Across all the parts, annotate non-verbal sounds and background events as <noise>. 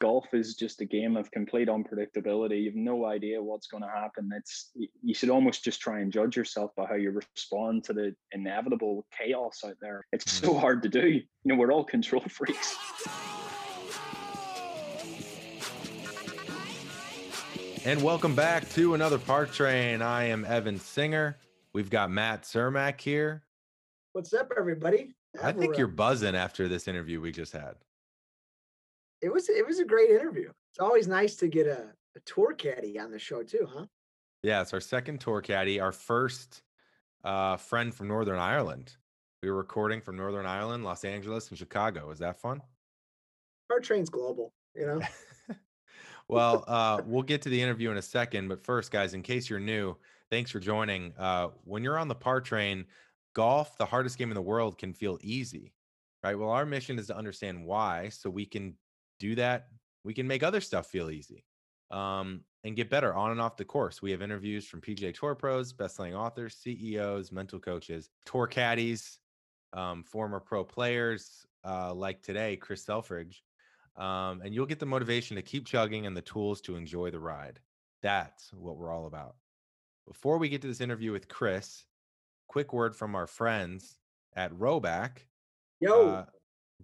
golf is just a game of complete unpredictability. You've no idea what's going to happen. It's you should almost just try and judge yourself by how you respond to the inevitable chaos out there. It's so mm. hard to do. You know, we're all control <laughs> freaks. And welcome back to another Par Train. I am Evan Singer. We've got Matt Cermak here. What's up, everybody? I think you're buzzing after this interview we just had. It was it was a great interview. It's always nice to get a, a tour caddy on the show too, huh? Yeah, it's our second tour caddy, our first uh, friend from Northern Ireland. We were recording from Northern Ireland, Los Angeles, and Chicago. Was that fun? Our train's global, you know. <laughs> well, uh, we'll get to the interview in a second, but first, guys, in case you're new, thanks for joining. Uh, when you're on the Par Train, golf, the hardest game in the world, can feel easy, right? Well, our mission is to understand why, so we can do that. We can make other stuff feel easy um, and get better on and off the course. We have interviews from PGA Tour pros, best-selling authors, CEOs, mental coaches, tour caddies, um, former pro players uh, like today, Chris Selfridge. Um, and you'll get the motivation to keep chugging and the tools to enjoy the ride. That's what we're all about. Before we get to this interview with Chris, quick word from our friends at Rhoback. Yo, uh,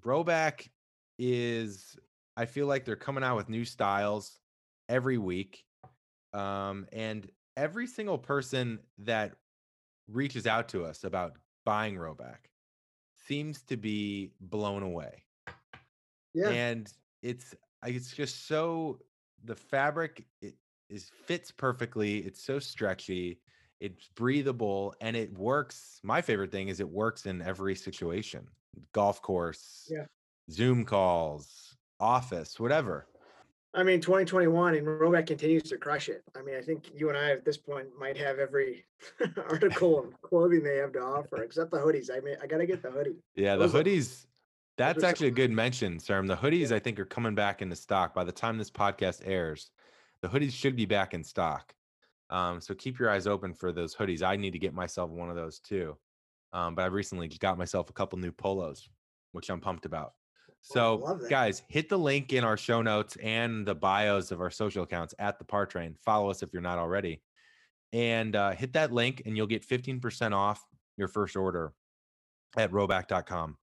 Rhoback is, I feel like they're coming out with new styles every week. Um, and every single person that reaches out to us about buying Rhoback seems to be blown away. Yeah. And it's it's just so the fabric it is fits perfectly. It's so stretchy it's breathable and it works my favorite thing is it works in every situation golf course yeah zoom calls office whatever i mean 2021 and Rhoback continues to crush it i mean i think you and i at this point might have every <laughs> article of clothing they have to offer except the hoodies i mean i gotta get the hoodie yeah the hoodies are, that's actually a good mention Serm. the hoodies yeah. i think are coming back into stock by the time this podcast airs the hoodies should be back in stock um, so keep your eyes open for those hoodies. I need to get myself one of those too. Um, but I've recently got myself a couple new polos, which I'm pumped about. So, guys, hit the link in our show notes and the bios of our social accounts at the Par Train. Follow us if you're not already, and uh, hit that link, and you'll get 15% off your first order at rhoback.com.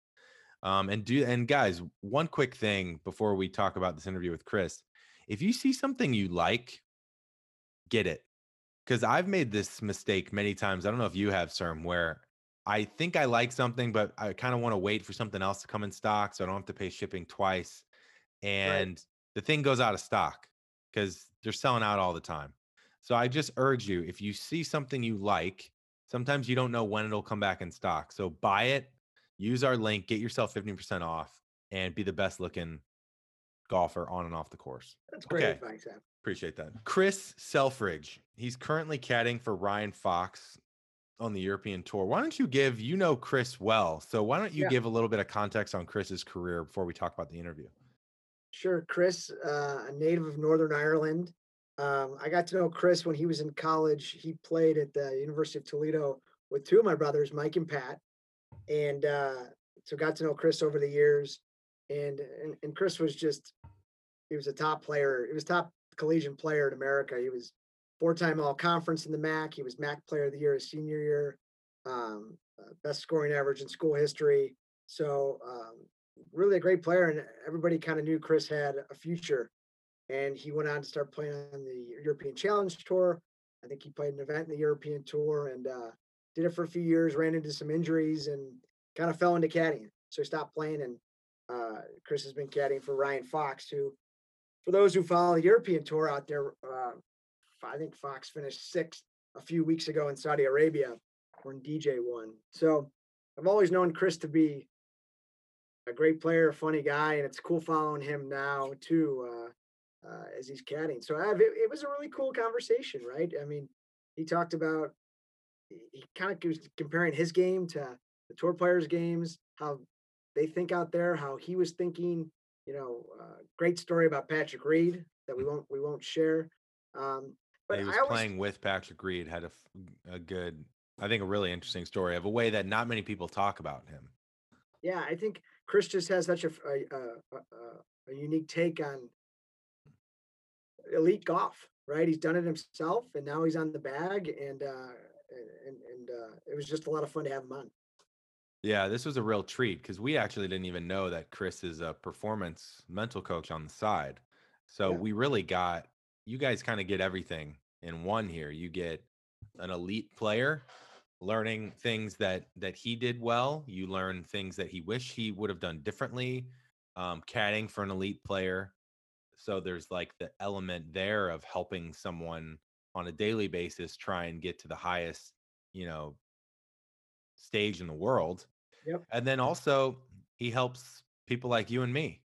Um, and do and guys, one quick thing before we talk about this interview with Chris: if you see something you like, get it because I've made this mistake many times. I don't know if you have, Serm, where I think I like something, but I kind of want to wait for something else to come in stock so I don't have to pay shipping twice. And right. the thing goes out of stock because they're selling out all the time. So I just urge you if you see something you like, sometimes you don't know when it'll come back in stock. So buy it, use our link, get yourself 15% off, and be the best looking golfer on and off the course. That's great okay. advice, Appreciate that. Chris Selfridge. He's currently caddying for Ryan Fox on the European tour. Why don't you give, you know Chris well. So why don't you yeah. give a little bit of context on Chris's career before we talk about the interview? Sure. Chris, uh, a native of Northern Ireland. Um, I got to know Chris when he was in college. He played at the University of Toledo with two of my brothers, Mike and Pat. And uh, so got to know Chris over the years. And, and, and Chris was just, he was a top player. He was top collegiate player in America. He was four-time All-Conference in the MAC. He was MAC Player of the Year his senior year, um, uh, best scoring average in school history. So um, really a great player, and everybody kind of knew Chris had a future. And he went on to start playing on the European Challenge Tour. I think he played an event in the European Tour and uh, did it for a few years. Ran into some injuries and kind of fell into caddying, so he stopped playing. And uh, Chris has been caddying for Ryan Fox, who for those who follow the European tour out there, uh, I think Fox finished sixth a few weeks ago in Saudi Arabia when DJ won. So I've always known Chris to be a great player, a funny guy, and it's cool following him now too uh, uh, as he's caddying. So it, it, was a really cool conversation, right? I mean, he talked about he kind of was comparing his game to the tour players' games, how they think out there, how he was thinking you know, uh, great story about Patrick Reed that we won't we won't share. Um, but he was always, playing with Patrick Reed. Had a, a good, I think, a really interesting story of a way that not many people talk about him. Yeah, I think Chris just has such a a, a, a unique take on elite golf, right? He's done it himself, and now he's on the bag, and uh, and and uh, it was just a lot of fun to have him on. Yeah, this was a real treat because we actually didn't even know that Chris is a performance mental coach on the side. So Yeah. we really got you guys kind of get everything in one here. You get an elite player learning things that that he did well. You learn things that he wish he would have done differently. Um, caddying for an elite player. So there's like the element there of helping someone on a daily basis try and get to the highest, you know, stage in the world. Yep. And then also he helps people like you and me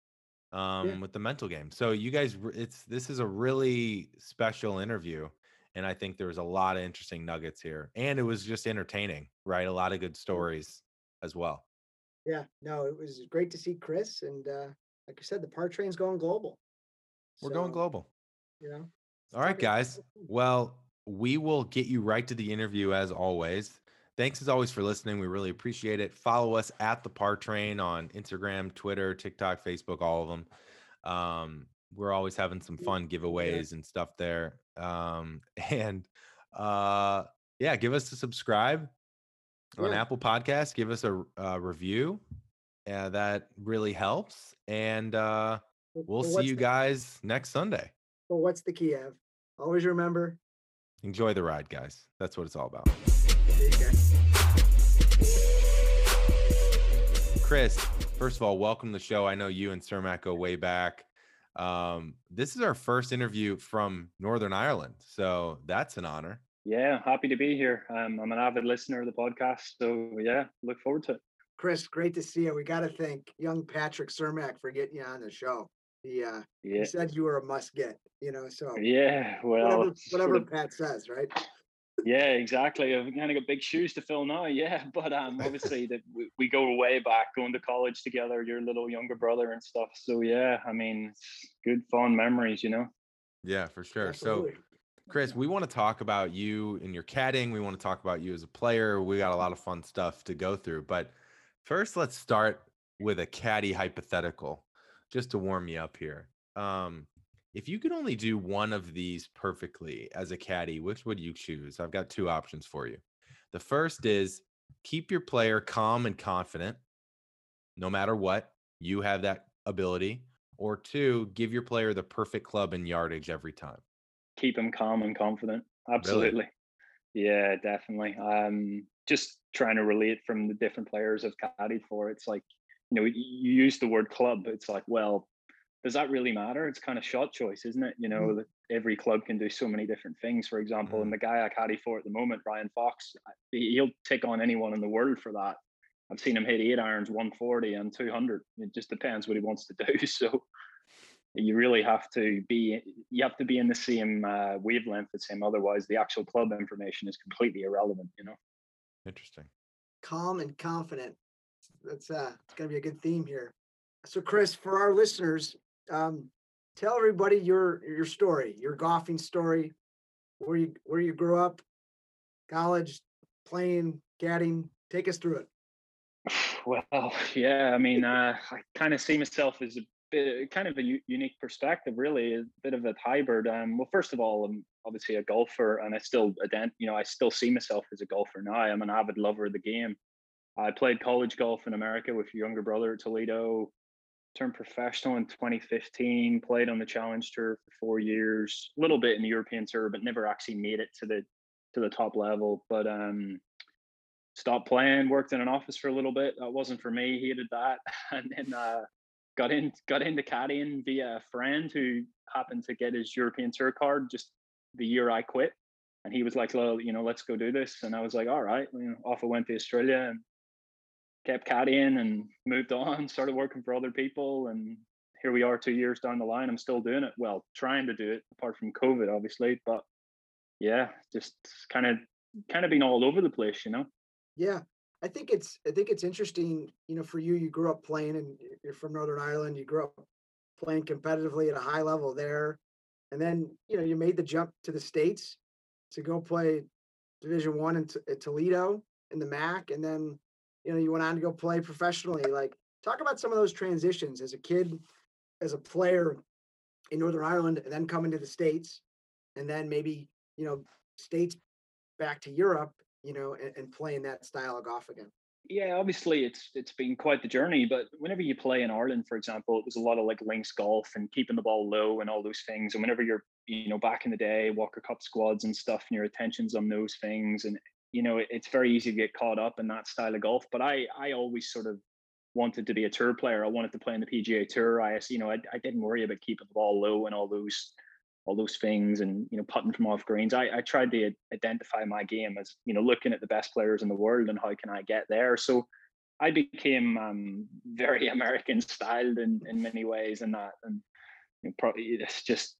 um Yeah. with the mental game. So you guys it's this is a really special interview and I think there was a lot of interesting nuggets here and it was just entertaining, right? A lot of good stories as well. Yeah, no, it was great to see Chris, and uh, like I said, the par train's going global. We're going global. You know. All right, guys. Well, we will get you right to the interview as always. Thanks as always for listening. We really appreciate it. Follow us at the Par Train on Instagram, Twitter, TikTok, Facebook, all of them. Um, we're always having some fun giveaways and stuff there. Um, <laughs> and uh, yeah, give us a subscribe on Apple Podcast. Give us a, uh review. Uh, that really helps. And uh, we'll see you the- guys next Sunday. Well, what's the key, Ev? Always remember. Enjoy the ride, guys. That's what it's all about. there you go. Chris, first of all, welcome to the show. I know you and Cermak go way back. Um, this is our first interview from Northern Ireland, so that's an honor. Yeah, happy to be here. Um, I'm an avid listener of the podcast, so yeah, look forward to it. Chris, great to see you. We got to thank young Patrick Cermak for getting you on the show. He, uh, Yeah, he said you were a must get, you know, so yeah. Well, whatever, whatever Pat says, right? Yeah, exactly. I've kind of got big shoes to fill now. Yeah, <laughs> but um, obviously <laughs> that we, we go way back, going to college together. Your little younger brother and stuff. So yeah, I mean, good fond memories, you know. Yeah, for sure. Absolutely. So, Chris, we want to talk about you and your caddying. We want to talk about you as a player. We got a lot of fun stuff to go through. But first, let's start with a caddy hypothetical, just to warm you up here. Um, if you could only do one of these perfectly as a caddy, which would you choose? I've got two options for you. The first is keep your player calm and confident, no matter what. You have that ability. Or two, give your player the perfect club and yardage every time. keep him calm and confident. Absolutely. Yeah, definitely. Um, just trying to relate from the different players I've caddied for. It's like, you know, you use the word club. It's like, well, does that really matter? It's kind of shot choice, isn't it? You know, Mm. every club can do so many different things. For example, and the guy I caddy for at the moment, Ryan Fox, he- he'll take on anyone in the world for that. I've seen him hit eight irons, 140 and 200. It just depends what he wants to <laughs> do. So you really have to be you have to be in the same uh, wavelength as him otherwise the actual club information is completely irrelevant you know Interesting. calm and confident. That's uh, it's gonna be a good theme here. So, Chris, for our listeners, um, tell everybody your your story, your golfing story, where you where you grew up, college, playing, caddying. Take us through it. <sighs> well <laughs> yeah i mean uh, i kind of see myself as a bit kind of a u- unique perspective really a bit of a hybrid um well first of all i'm obviously a golfer and i still you know i still see myself as a golfer now i'm an avid lover of the game i played college golf in america with your younger brother at toledo turned professional in 2015 played on the challenge tour for four years a little bit in the european tour but never actually made it to the to the top level but um stopped playing worked in an office for a little bit. That wasn't for me hated that <laughs> and then uh got in got into caddying via a friend who happened to get his european tour card just the year i quit and he was like well you know let's go do this and i was like all right you know, off i went to australia and kept caddying and moved on started working for other people and here we are two years down the line i'm still doing it well trying to do it apart from covid obviously but yeah just kind of kind of been all over the place you know Yeah, I think it's I think it's interesting. You know, for you, you grew up playing, and you're from Northern Ireland. You grew up playing competitively at a high level there, and then you know you made the jump to the states to go play Division One in T- Toledo in the MAC, and then you know you went on to go play professionally. Like, talk about some of those transitions as a kid, as a player. in Northern Ireland and then coming to the States and then maybe, you know, States back to Europe, you know, and, and playing that style of golf again? Yeah, obviously it's it's been quite the journey, but whenever you play in Ireland, for example, it was a lot of like links golf and keeping the ball low and all those things. And whenever you're, you know, back in the day, Walker Cup squads and stuff, and your attention's on those things, and you know, it's very easy to get caught up in that style of golf. But I I always sort of wanted to be a tour player. I wanted to play in the PGA Tour. I, you know, I, I didn't worry about keeping the ball low and all those all those things and you know putting from off greens I, I tried to identify my game as you know looking at the best players in the world and how can i get there so i became um, very <laughs> american styled in, in many ways and that and probably it's just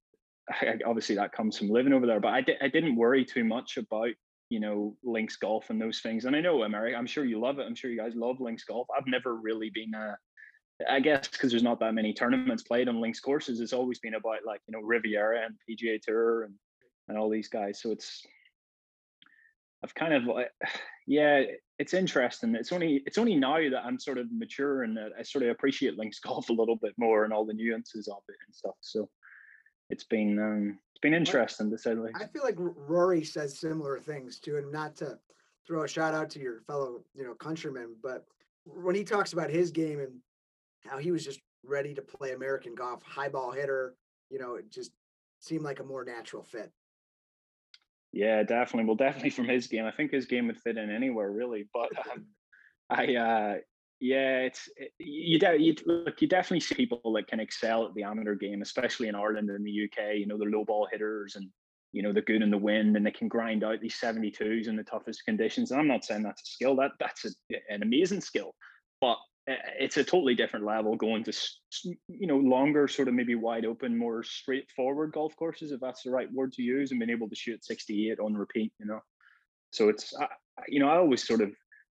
obviously that comes from living over there but I, di- I didn't worry too much about you know links golf and those things and i know america i'm sure you love it i'm sure you guys love links golf i've never really been a I guess because there's not that many tournaments played on links courses, it's always been about like you know Riviera and PGA Tour and and all these guys. So it's I've kind of <sighs> yeah, it's interesting. It's only it's only now that I'm sort of mature and I sort of appreciate links golf a little bit more and all the nuances of it and stuff. So it's been um been interesting to say the least. I feel like Rory says similar things too, and not to throw a shout out to your fellow you know countrymen, but when he talks about his game and how he was just ready to play American golf, high ball hitter. You know, it just seemed like a more natural fit. Yeah, definitely. Well, definitely from his game, I think his game would fit in anywhere really. But um, I, uh, yeah, it's it, you, de- you look. You definitely see people that can excel at the amateur game, especially in Ireland and the UK. You know, the low ball hitters and you know they're good in the wind and they can grind out these 72s in the toughest conditions. And I'm not saying that's a skill. That that's a, an amazing skill. But eh, it's a totally different level going to you know longer sort of maybe wide open more straightforward golf courses if that's the right word to use and being able to shoot 68 on repeat you know so it's you know i always sort of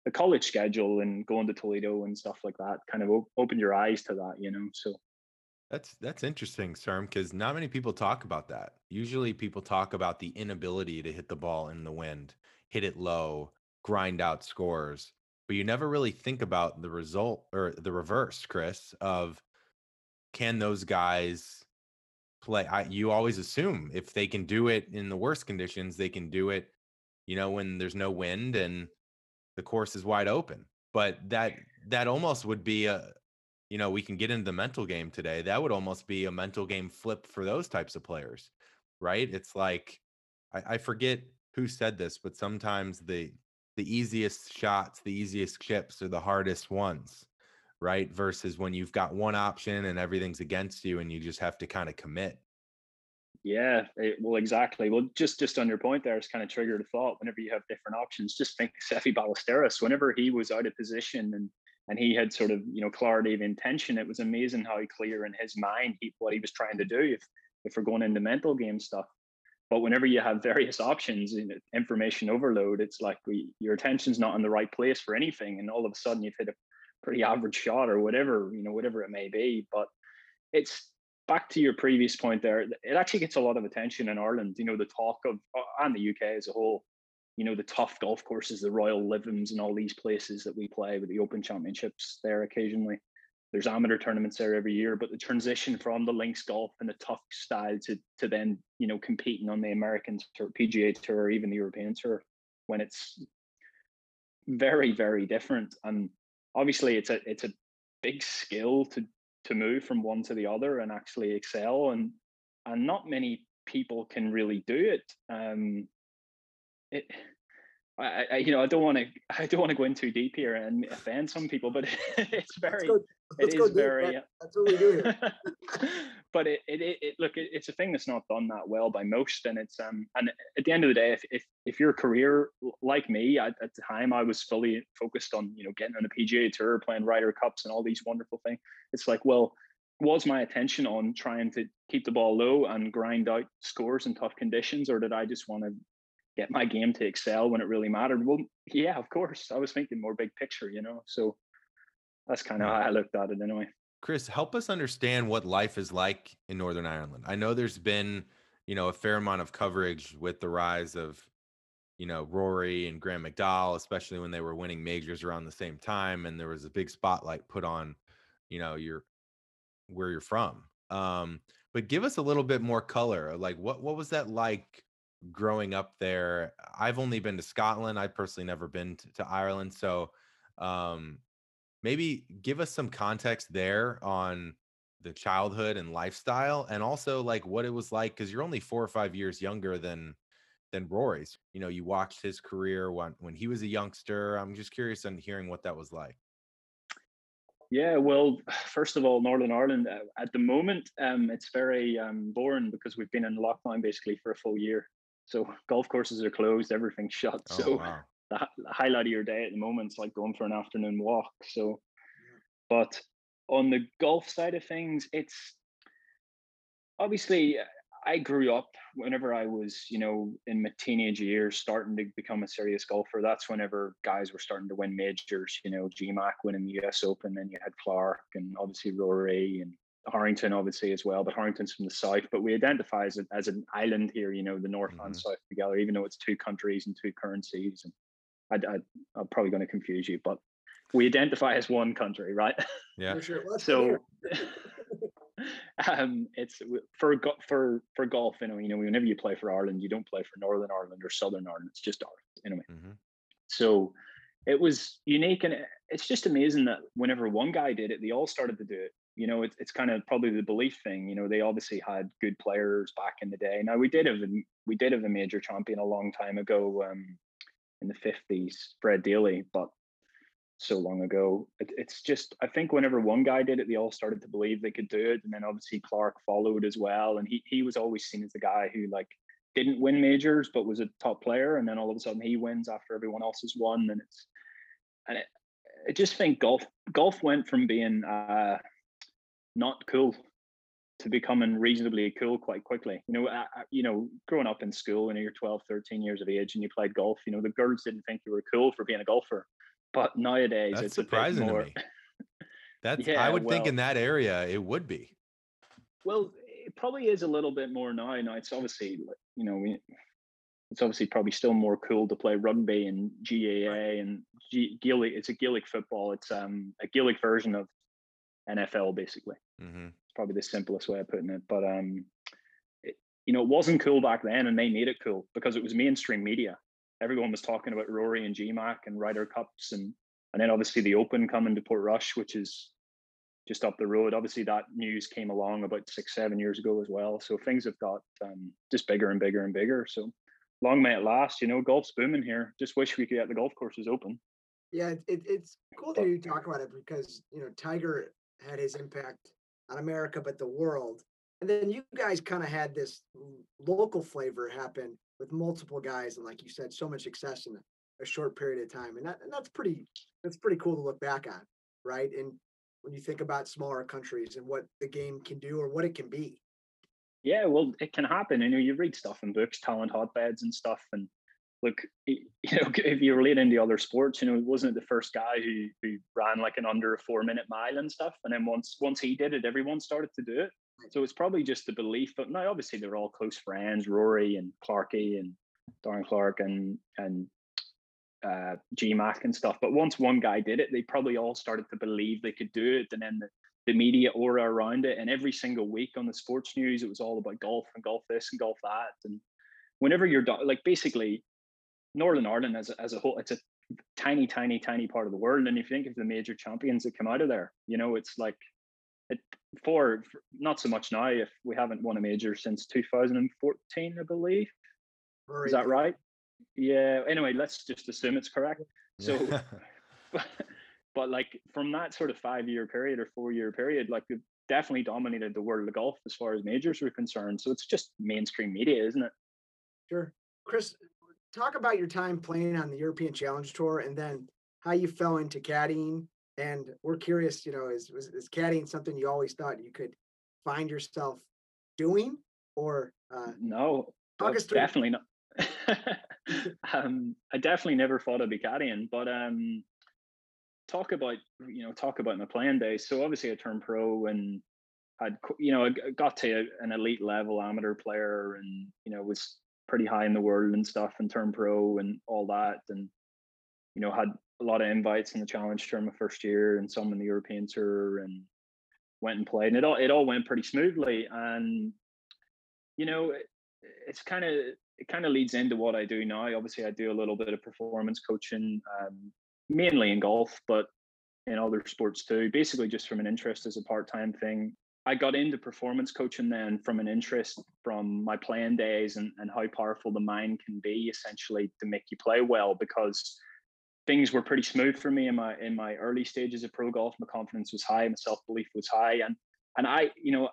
the college schedule and going to toledo and stuff like that kind of open your eyes to that you know so that's that's interesting Serm because not many people talk about that usually people talk about the inability to hit the ball in the wind hit it low grind out scores but you never really think about the result or the reverse, Chris, of can those guys play? I, you always assume if they can do it in the worst conditions, they can do it, you know, when there's no wind and the course is wide open. But that that almost would be a, you know, we can get into the mental game today. That would almost be a mental game flip for those types of players, right? It's like I, I forget who said this, but sometimes the the easiest shots, the easiest chips are the hardest ones, right? Versus when you've got one option and everything's against you and you just have to kind of commit. Yeah, it, well, exactly. Well, just just on your point there, it's kind of triggered a thought. Whenever you have different options, just think Seve Ballesteros. Whenever he was out of position and and he had sort of you know clarity of intention, it was amazing how clear in his mind he, what he was trying to do. If if we're going into mental game stuff, but whenever you have various options in uh, information overload, it's like we, your attention's not in the right place for anything, and all of a sudden you've hit a pretty average shot or whatever, you know, whatever it may be. But it's back to your previous point there. It actually gets a lot of attention in Ireland. You know, the talk of uh, and the UK as a whole. You know, the tough golf courses, the Royal Lythams, and all these places that we play with the Open Championships there occasionally there's amateur tournaments there every year, but the transition from the links golf and the tough style to to then you know competing on the American tour, PGA tour, or even the European tour, when it's very very different, and obviously it's a it's a big skill to to move from one to the other and actually excel, and and not many people can really do it. Um, it I, I, you know, I don't want to, <laughs> I don't want to go in too deep here and offend some people, but <laughs> it's very, Let's it is very. That's what we do here. <laughs> but it, it, it, look, it, it's a thing that's not done that well by most, and it's um, and at the end of the day, if if, if your career like me at, at the time, I was fully focused on you know getting on a PGA tour, playing Ryder Cups, and all these wonderful things. It's like, well, was my attention on trying to keep the ball low and grind out scores in tough conditions, or did I just want to get my game to excel when it really mattered? Well, yeah, of course. I was thinking more big picture, you know. So that's kind of how I looked at it anyway. Chris, help us understand what life is like in Northern Ireland. I know there's been, you know, a fair amount of coverage with the rise of, you know, Rory and Graeme McDowell, especially when they were winning majors around the same time, and there was a big spotlight put on, you know, your where you're from. Um, but give us a little bit more color. Like what what was that like growing up there? I've only been to Scotland. I've personally never been to, to Ireland, so um, maybe give us some context there on the childhood and lifestyle, and also like what it was like because you're only four or five years younger than than Rory's. You know, you watched his career when when he was a youngster. I'm just curious on hearing what that was like. Yeah, well, <sighs> first of all, Northern Ireland uh, at the moment, um, it's very um, boring because we've been in lockdown basically for a full year. So <laughs> golf courses are closed, everything's <laughs> shut. Oh, so wow. The, highlight of your day at the moment is like going for an afternoon walk. So, but on the golf side of things, it's obviously I grew up whenever I was, you know, in my teenage years, starting to become a serious golfer. That's whenever guys were starting to win majors. You know, GMAC winning the U.S. Open, then you had Clarke and obviously Rory and Harrington, obviously as well. But Harrington's from the south. But we identify as, a, as an island here. You know, the north mm-hmm. and south together, even though it's two countries and two currencies. And I, I, I'm probably going to confuse you, but we identify as one country, right? Yeah. Sure. so <laughs> um, it's for for for golf. You know, you know, whenever you play for Ireland, you don't play for Northern Ireland or Southern Ireland. It's just Ireland anyway. Mm-hmm. So it was unique, and it's just amazing that whenever one guy did it, they all started to do it. You know, it's it's kind of probably the belief thing. You know, they obviously had good players back in the day. Now we did have a, we did have a major champion a long time ago um, in the fifties, Fred Daly, but so long ago. It, it's just I think whenever one guy did it, they all started to believe they could do it, and then obviously Clarke followed as well, and he he was always seen as the guy who like didn't win majors but was a top player, and then all of a sudden he wins after everyone else has won, and it's and it, I just think golf golf went from being uh, not cool to becoming reasonably cool quite quickly. You know, uh, you know, growing up in school when you're 12, 13 years of age and you played golf, you know, the girls didn't think you were cool for being a golfer. But nowadays, That's it's surprising more... to me. That's <laughs> yeah, I would well, think in that area it would be. Well, it probably is a little bit more now. Now it's obviously you know we, it's obviously probably still more cool to play rugby and GAA and G- Gaelic. It's a Gaelic football. It's um a Gaelic version of NFL basically. Mm-hmm. Probably the simplest way of putting it. But um, it, you know, it wasn't cool back then, and they made it cool because it was mainstream media everyone was talking about Rory and GMAC and Ryder Cups and and then obviously the Open coming to Portrush, which is just up the road. Obviously that news came along about six, seven years ago as well. So things have got um, just bigger and bigger and bigger. So long may it last. You know, golf's booming here. Just wish we could get the golf courses open. Yeah, it, it's cool that you talk about it because you know Tiger had his impact on America, but the world. And then you guys kind of had this local flavor happen with multiple guys and like you said so much success in a short period of time. And, that, and that's pretty that's pretty cool to look back on right? And when you think about smaller countries and what the game can do or what it can be. Yeah well it can happen. You know you read stuff in books talent hotbeds and stuff and look <laughs> you know if you relate into other sports you know it wasn't it the first guy who who ran like an under a four minute mile and stuff and then once once he did it everyone started to do it so it's probably just the belief. But now, obviously, they're all close friends, Rory and Clarky and Darren Clarke and and uh, GMAC and stuff. But once one guy did it, they probably all started to believe they could do it, and then the, the media aura around it. And every single week on the sports news, it was all about golf and golf this and golf that. And whenever you're like basically Northern Ireland as a, as a whole, it's a tiny, tiny, tiny part of the world. And if you think of the major champions that come out of there, you know, it's like it, for, not so much now if we haven't won a major since 2014 i believe. Right. is that right. yeah. Anyway let's just assume it's correct. So but, <laughs> <laughs> but like from that sort of five year period or four year period like we've definitely dominated the world of golf as far as majors are concerned. So it's just mainstream media isn't it? Sure. Chris talk about your time playing on the european challenge tour and then how you fell into caddying and we're curious, you know, is, is, is caddying something you always thought you could find yourself doing or uh, no, definitely not. <laughs> um, I definitely never thought I'd be caddying, but um, talk about you know talk about my playing days. So obviously I turned pro and had you know I got to an elite level amateur player and you know was pretty high in the world and stuff and turned pro and all that and you know had a lot of invites in the challenge tour my first year and some in the European tour and went and played, and it all it all went pretty smoothly. And you know, it, it's kind of it kind of leads into what I do now. Obviously, I do a little bit of performance coaching, um, mainly in golf, but in other sports too. Basically, just from an interest as a part time thing. I got into performance coaching then from an interest from my playing days and, and how powerful the mind can be essentially to make you play well because things were pretty smooth for me in my in my early stages of pro golf. My confidence was high, my self belief was high, and and I, you know,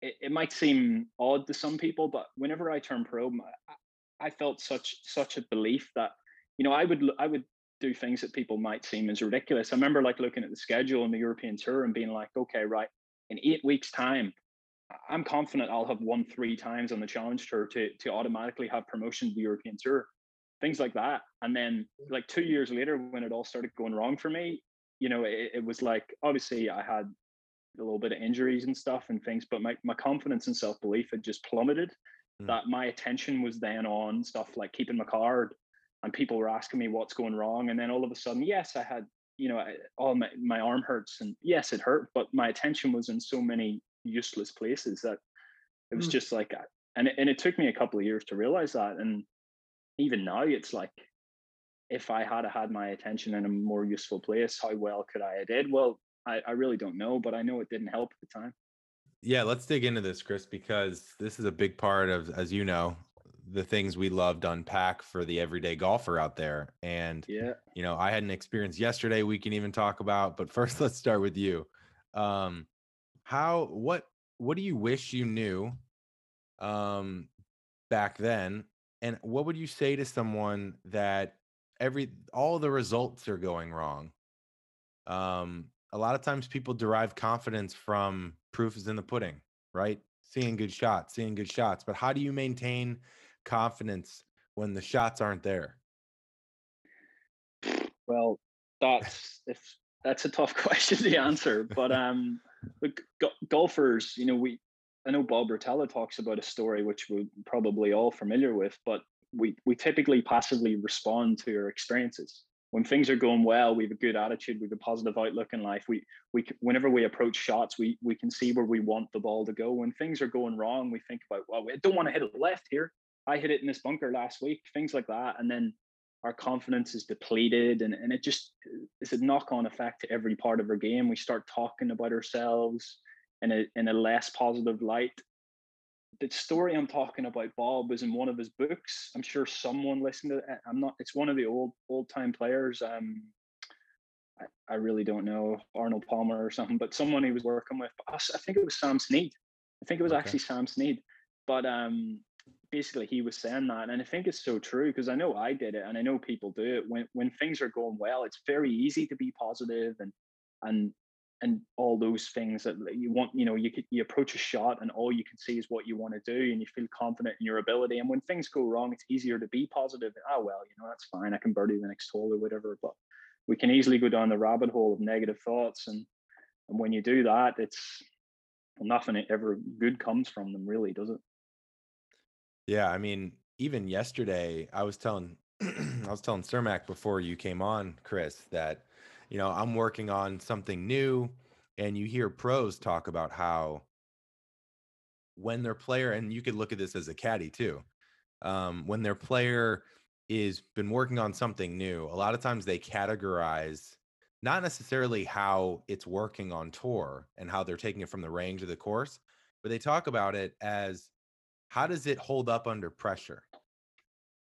it, it, might seem odd to some people, but whenever I turned pro, I, I felt such such a belief that you know I would I would do things that people might seem as ridiculous. I remember like looking at the schedule in the European Tour and being like, okay, right, in eight weeks' time, I'm confident I'll have won three times on the Challenge Tour to to automatically have promotion to the European Tour, things like that. And then like two years later, when it all started going wrong for me, you know, it, it was like obviously I had a little bit of injuries and stuff and things, but my my confidence and self belief had just plummeted. Mm. That my attention was then on stuff like keeping my card, and people were asking me what's going wrong, and then all of a sudden, yes, I had you know, all my, my arm hurts and yes, it hurt, but my attention was in so many useless places that it was mm. just like, and it, and it took me a couple of years to realize that. And even now it's like, if I had had my attention in a more useful place, how well could I have did? Well, I, I really don't know, but I know it didn't help at the time. Yeah, let's dig into this, Chris, because this is a big part of, as you know, the things we love to unpack for the everyday golfer out there. And yeah, you know, I had an experience yesterday we can even talk about, but <laughs> first let's start with you. Um how what what do you wish you knew um back then? And what would you say to someone that every all the results are going wrong? Um a lot of times people derive confidence from proof is in the pudding, right? Seeing good shots, seeing good shots. But how do you maintain confidence when the shots aren't there? Well, that's if that's a tough <laughs> question to answer. But um, look, go- golfers, you know, we I know Bob Rotella talks about a story which we're probably all familiar with, but we we typically passively respond to our experiences. When things are going well, we have a good attitude, we have a positive outlook in life. We we whenever we approach shots, we we can see where we want the ball to go. When things are going wrong, we think about, well, we don't want to hit it left here. I hit it in this bunker last week, things like that. And then our confidence is depleted and, and it just is a knock-on effect to every part of our game. We start talking about ourselves in a in a less positive light. The story I'm talking about, Bob, was in one of his books. I'm sure someone listened to it. I'm not, it's one of the old old time players. Um I, I really don't know Arnold Palmer or something, but someone he was working with. I think it was Sam Snead. I think it was okay. actually Sam Snead. But um basically he was saying that and i think it's so true because i know i did it and i know people do it. When when things are going well it's very easy to be positive and and and all those things that you want you know you could you approach a shot and all you can see is what you want to do and you feel confident in your ability and when things go wrong it's easier to be positive oh well you know that's fine i can birdie the next hole or whatever but we can easily go down the rabbit hole of negative thoughts and and when you do that it's nothing ever good comes from them really does it yeah, I mean, even yesterday, I was telling <clears throat> I was telling Cermak before you came on, Chris, that you know I'm working on something new, and you hear pros talk about how when their player, and you could look at this as a caddy too, um, when their player is been working on something new, a lot of times they categorize not necessarily how it's working on tour and how they're taking it from the range of the course, but they talk about it as how does it hold up under pressure?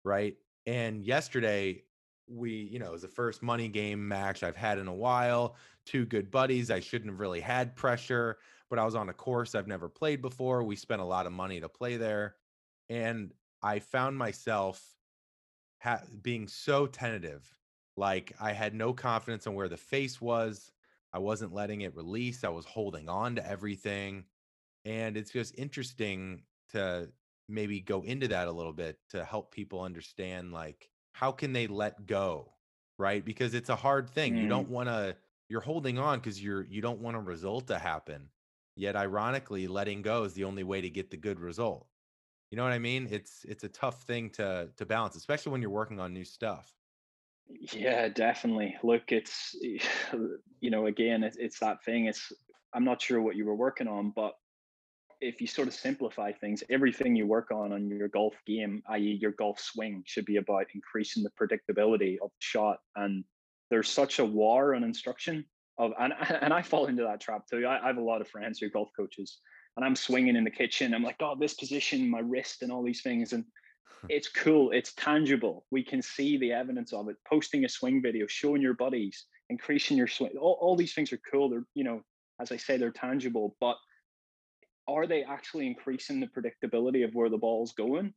Right. And yesterday, we, you know, it was the first money game match I've had in a while. Two good buddies. I shouldn't have really had pressure, but I was on a course I've never played before. We spent a lot of money to play there. And I found myself ha- being so tentative. Like I had no confidence on where the face was. I wasn't letting it release. I was holding on to everything. And it's just interesting to maybe go into that a little bit to help people understand like how can they let go right? Because it's a hard thing mm. you don't want to you're holding on because you're you don't want a result to happen yet ironically letting go is the only way to get the good result. You know what i mean? It's it's a tough thing to to balance especially when you're working on new stuff. Yeah definitely. Look it's <sighs> you know again it's, it's that thing it's I'm not sure what you were working on, but if you sort of simplify things, everything you work on on your golf game, i.e., your golf swing, should be about increasing the predictability of the shot. And there's such a war on instruction of, and <laughs> and I fall into that trap too. I, I have a lot of friends who are golf coaches, and I'm swinging in the kitchen. I'm like, oh, this position, my wrist, and all these things, and <laughs> it's cool. It's tangible. We can see the evidence of it. Posting a swing video, showing your buddies, increasing your swing. All, all these things are cool. They're you know, as I say, they're tangible, but are they actually increasing the predictability of where the ball's going?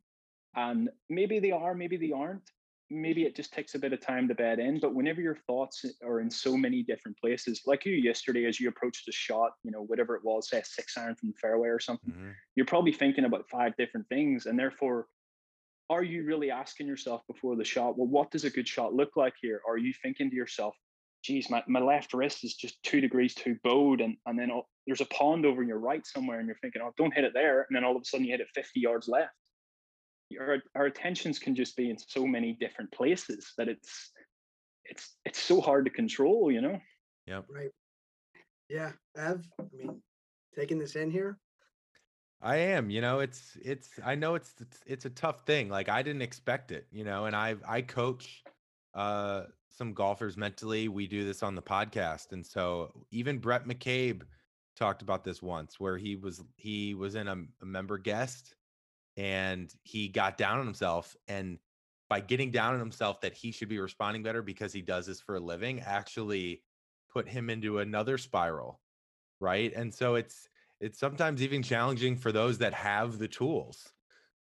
And maybe they are, maybe they aren't. Maybe it just takes a bit of time to bed in. But whenever your thoughts are in so many different places, like you yesterday, as you approached a shot, you know, whatever it was, say a six iron from the fairway or something, mm-hmm. you're probably thinking about five different things. And therefore, are you really asking yourself before the shot, well, what does a good shot look like here? Are you thinking to yourself, geez, my, my left wrist is just two degrees too bowed. And, and then there's a pond over your right somewhere and you're thinking, oh, don't hit it there. And then all of a sudden you hit it 50 yards left. Our, our attentions can just be in so many different places that it's, it's, it's so hard to control, you know? Yeah. Right. Yeah. Ev, I mean, taking this in here. I am, you know, it's, it's, I know it's, it's, it's a tough thing. Like I didn't expect it, you know, and I, I coach, uh, some golfers mentally. We do this on the podcast. And so even Brett McCabe talked about this once where he was he was in a, a member guest and he got down on himself and by getting down on himself that he should be responding better because he does this for a living actually put him into another spiral right and so it's it's sometimes even challenging for those that have the tools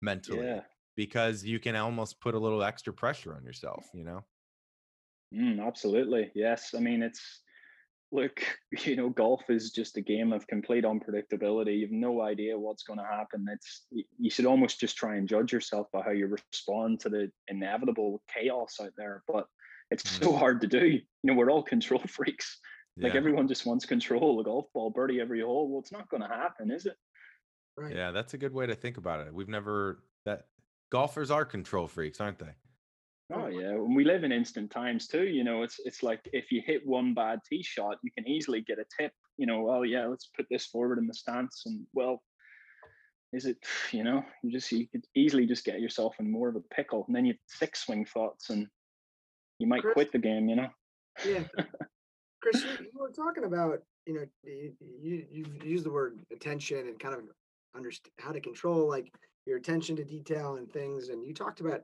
mentally yeah. because you can almost put a little extra pressure on yourself you know Mm, absolutely. Yes. I mean, it's look, <laughs> you know, golf is just a game of complete unpredictability. You've no idea what's going to happen. It's you should almost just try and judge yourself by how you respond to the inevitable chaos out there. But it's mm. so hard to do. You know, we're all <laughs> control freaks. Yeah. Like everyone just wants control. The golf ball, birdie every hole. Well, it's not going to happen, is it? Right. Yeah, that's a good way to think about it. We've never that golfers are control freaks, aren't they? Oh yeah, and we live in instant times too. You know, it's it's like if you hit one bad tee shot, you can easily get a tip. You know, well, yeah, let's put this forward in the stance, and well, is it? <sighs> You know, you just you could easily just get yourself in more of a pickle, and then you have six swing thoughts, and you might Chris, quit the game. You know. Yeah, <laughs> Chris, you, you were talking about you know you, you used the word attention and kind of understand how to control like your attention to detail and things, and you talked about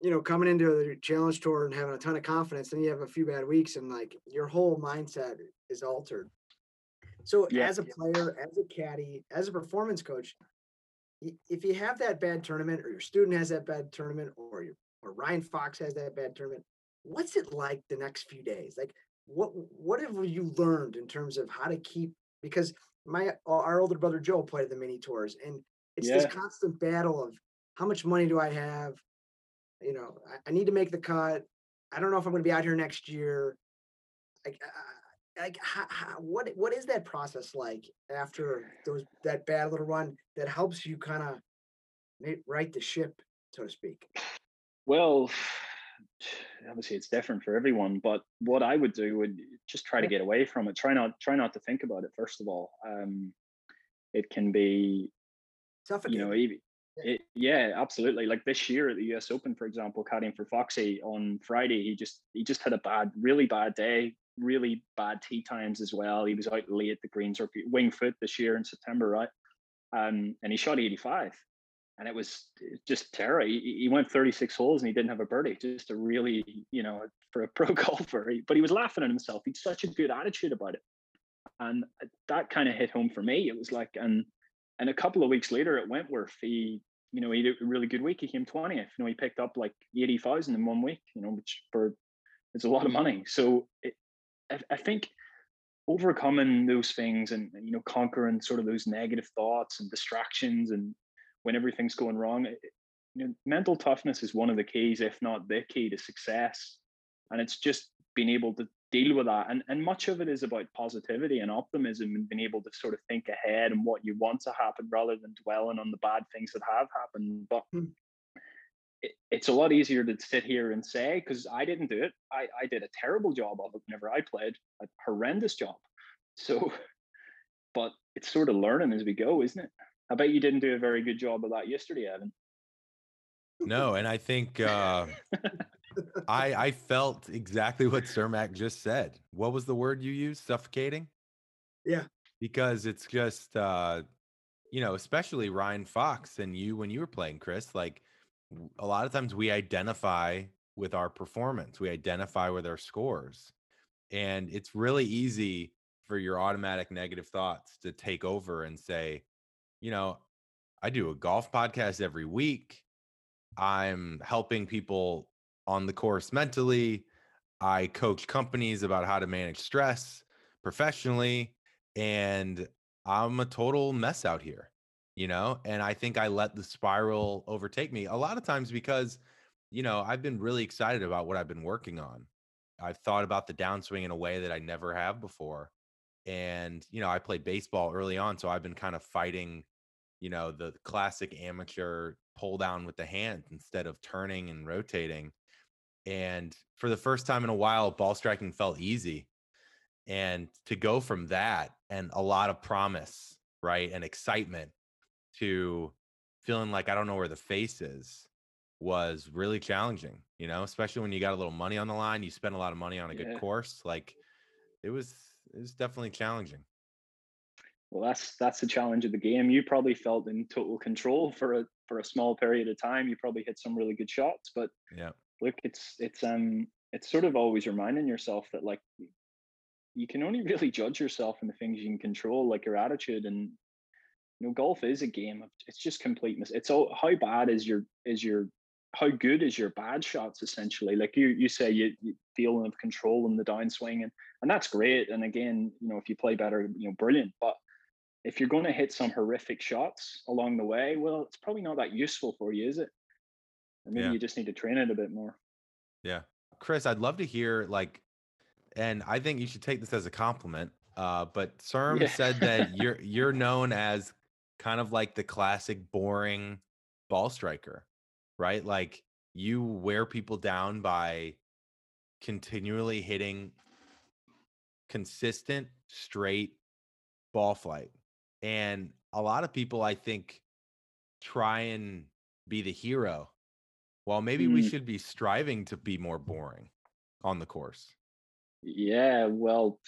you know, coming into the challenge tour and having a ton of confidence, then you have a few bad weeks and like your whole mindset is altered. So yeah. as a player, as a caddy, as a performance coach, if you have that bad tournament or your student has that bad tournament or your, or Ryan Fox has that bad tournament, what's it like the next few days? Like what what have you learned in terms of how to keep because my our older brother Joe played the mini tours and it's yeah. this constant battle of how much money do I have? You know, I, I need to make the cut. I don't know if I'm going to be out here next year. Like, like how, how, what what is that process like after those that bad little run that helps you kind of right the ship, so to speak? Well, <sighs> obviously it's different for everyone, but what I would do would just try to get away from it. Try not try not to think about it. First of all, um, it can be, tough, you know, even it, yeah, absolutely. Like this year at the US Open, for example, caddying for Foxy on Friday, he just he just had a bad, really bad day, really bad tee times as well. He was out late at the greens or Winged Foot this year in September, right? Um, and he shot 85. And it was just terror. He, he went 36 holes and he didn't have a birdie. Just a really, you know, <laughs> for a pro <laughs> golfer. But he was laughing at himself. He'd such a good attitude about it. And that kind of hit home for me. It was like, and and a couple of weeks later at Wentworth, he you know, he had a really good week. He came 20th. You know, he picked up like 80,000 in one week, you know, which for it's a lot of money. So it, I, I think overcoming those things and, you know, conquering sort of those negative thoughts and distractions and when everything's going wrong, it, you know, mental toughness is one of the keys, if not the key to success. And it's just being able to deal with that. And, and much of it is about positivity and optimism and being able to sort of think ahead and what you want to happen rather than dwelling on the bad things that have happened. But hmm. it, it's a lot easier to sit here and say, because I didn't do it. I, I did a terrible job of it whenever I played, a horrendous job. So, <laughs> but it's sort of learning as we go, isn't it? I bet you didn't do a very good job of that yesterday, Evan. <laughs> No, and I think uh, <laughs> I I felt exactly what Cermak just said. What was the word you used? Suffocating. Yeah. Because it's just uh, you know, especially Ryan Fox and you when you were playing, Chris. Like a lot of times we identify with our performance. We identify with our scores, and it's really easy for your automatic negative thoughts to take over and say, you know, I do a golf podcast every week. I'm helping people on the course mentally. I coach companies about how to manage stress professionally. And I'm a total mess out here, you know? And I think I let the spiral overtake me a lot of times because, you know, I've been really excited about what I've been working on. I've thought about the downswing in a way that I never have before. And, you know, I played baseball early on. So I've been kind of fighting you know, the classic amateur pull down with the hand instead of turning and rotating. And for the first time in a while, ball striking felt easy. And to go from that and a lot of promise, right, and excitement to feeling like I don't know where the face is was really challenging, you know, especially when you got a little money on the line, you spend a lot of money on a Yeah. good course. Like it was, it was definitely challenging. Well, that's that's the challenge of the game. You probably felt in total control for a for a small period of time. You probably hit some really good shots, but Yeah. Look, it's it's um it's sort of always reminding yourself that like you can only <laughs> really judge yourself in the things you can control, like your attitude. And you know, golf is a game of it's just completeness. It's all how bad is your is your how good is your bad shots essentially? Like you you say you, you feeling of control in the downswing and and that's great. And again, you know, if you play better, you know, brilliant. But if you're going to hit some horrific shots along the way, well, it's probably not that useful for you, is it? Or maybe Yeah. you just need to train it a bit more. Yeah. Chris, I'd love to hear like and I think you should take this as a compliment. Uh, but <laughs> CERM Yeah. said that you're <laughs> you're known as kind of like the classic boring ball striker, right? Like you wear people down by continually hitting consistent, straight ball flight. And a lot of people, I think, try and be the hero. Well, maybe we Mm. should be striving to be more boring on the course. Yeah, well,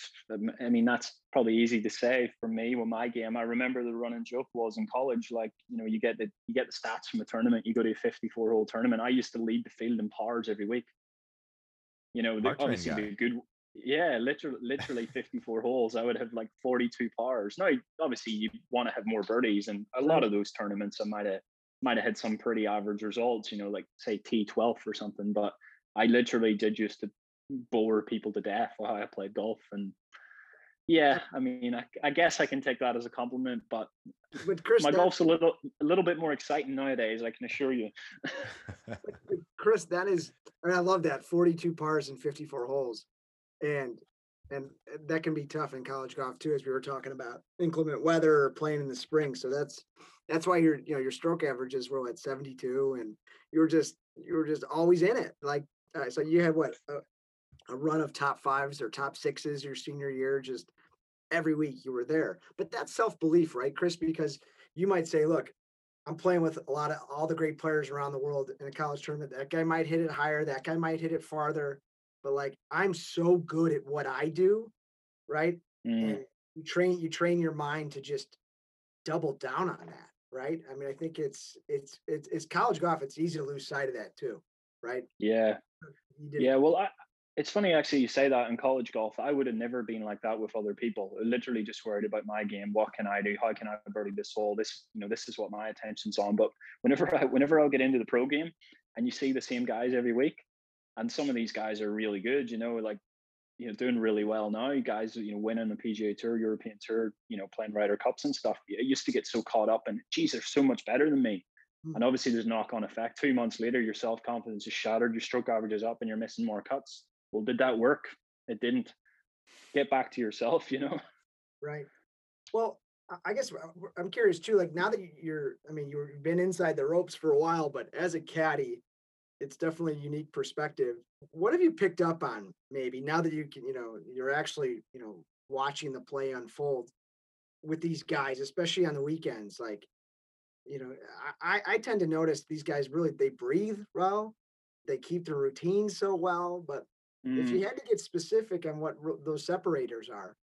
I mean, that's probably easy to say for me with my game. I remember the running joke was in college, like, you know, you get the you get the stats from a tournament, you go to a 54 hole tournament. I used to lead the field in pars every week. You know, the, obviously guy. the good yeah, literally literally 54 holes. I would have like 42 pars. Now, obviously you want to have more birdies, and a lot of those tournaments I might have might have had some pretty average results, you know, like say T12 or something. But I literally did used to bore people to death while I played golf. And yeah, I mean, I, I guess I can take that as a compliment, but But Chris, my that- golf's a little a little bit more exciting nowadays. I can assure you. Chris, that is, I mean, I love that 42 pars and 54 holes, and and that can be tough in college golf too, as we were talking about inclement weather or playing in the spring. So that's that's why your you know your stroke averages were at 72, and you were just you were just always in it. Like uh, so, you had what a, a run of top fives or top sixes your senior year, just every week you were there. But that's self belief, right, Chris? Because you might say, look, I'm playing with a lot of all the great players around the world in a college tournament. That guy might hit it higher, that guy might hit it farther, but like I'm so good at what I do, right? Mm, And you train you train your mind to just double down on that, right? I mean, I think it's it's it's it's college golf. It's easy to lose sight of that too, right? yeah, <laughs> yeah. Well, I, it's funny actually you say that in college golf. I would have never been like that with other people. Literally just worried about my game. What can I do? How can I birdie this hole? This, you know, this is what my attention's on. But whenever I, whenever I'll get into the pro game, and you see the same guys every week, and some of these guys are really good. You know, like you know, doing really well now. You guys, you know, winning the PGA Tour, European Tour, you know, playing Ryder Cups and stuff. I used to get so caught up and geez, they're so much better than me. Mm. And obviously, there's knock on effect. Two months later, your self confidence is shattered, your stroke average is up, and you're missing more cuts. Well, did that work? It didn't. Get back to yourself, <laughs> you know? Right. Well, I- guess uh, I'm curious too. Like now that you're, I mean, you've been inside the ropes for a while, but as a caddy, it's definitely a unique perspective. What have you picked up on maybe now that you can, you know, you're actually, you know, watching the play unfold with these guys, especially on the weekends. Like, you know, I, I tend to notice these guys really they breathe well, they keep their routines so well. But mm. if you had to get specific on what those separators are,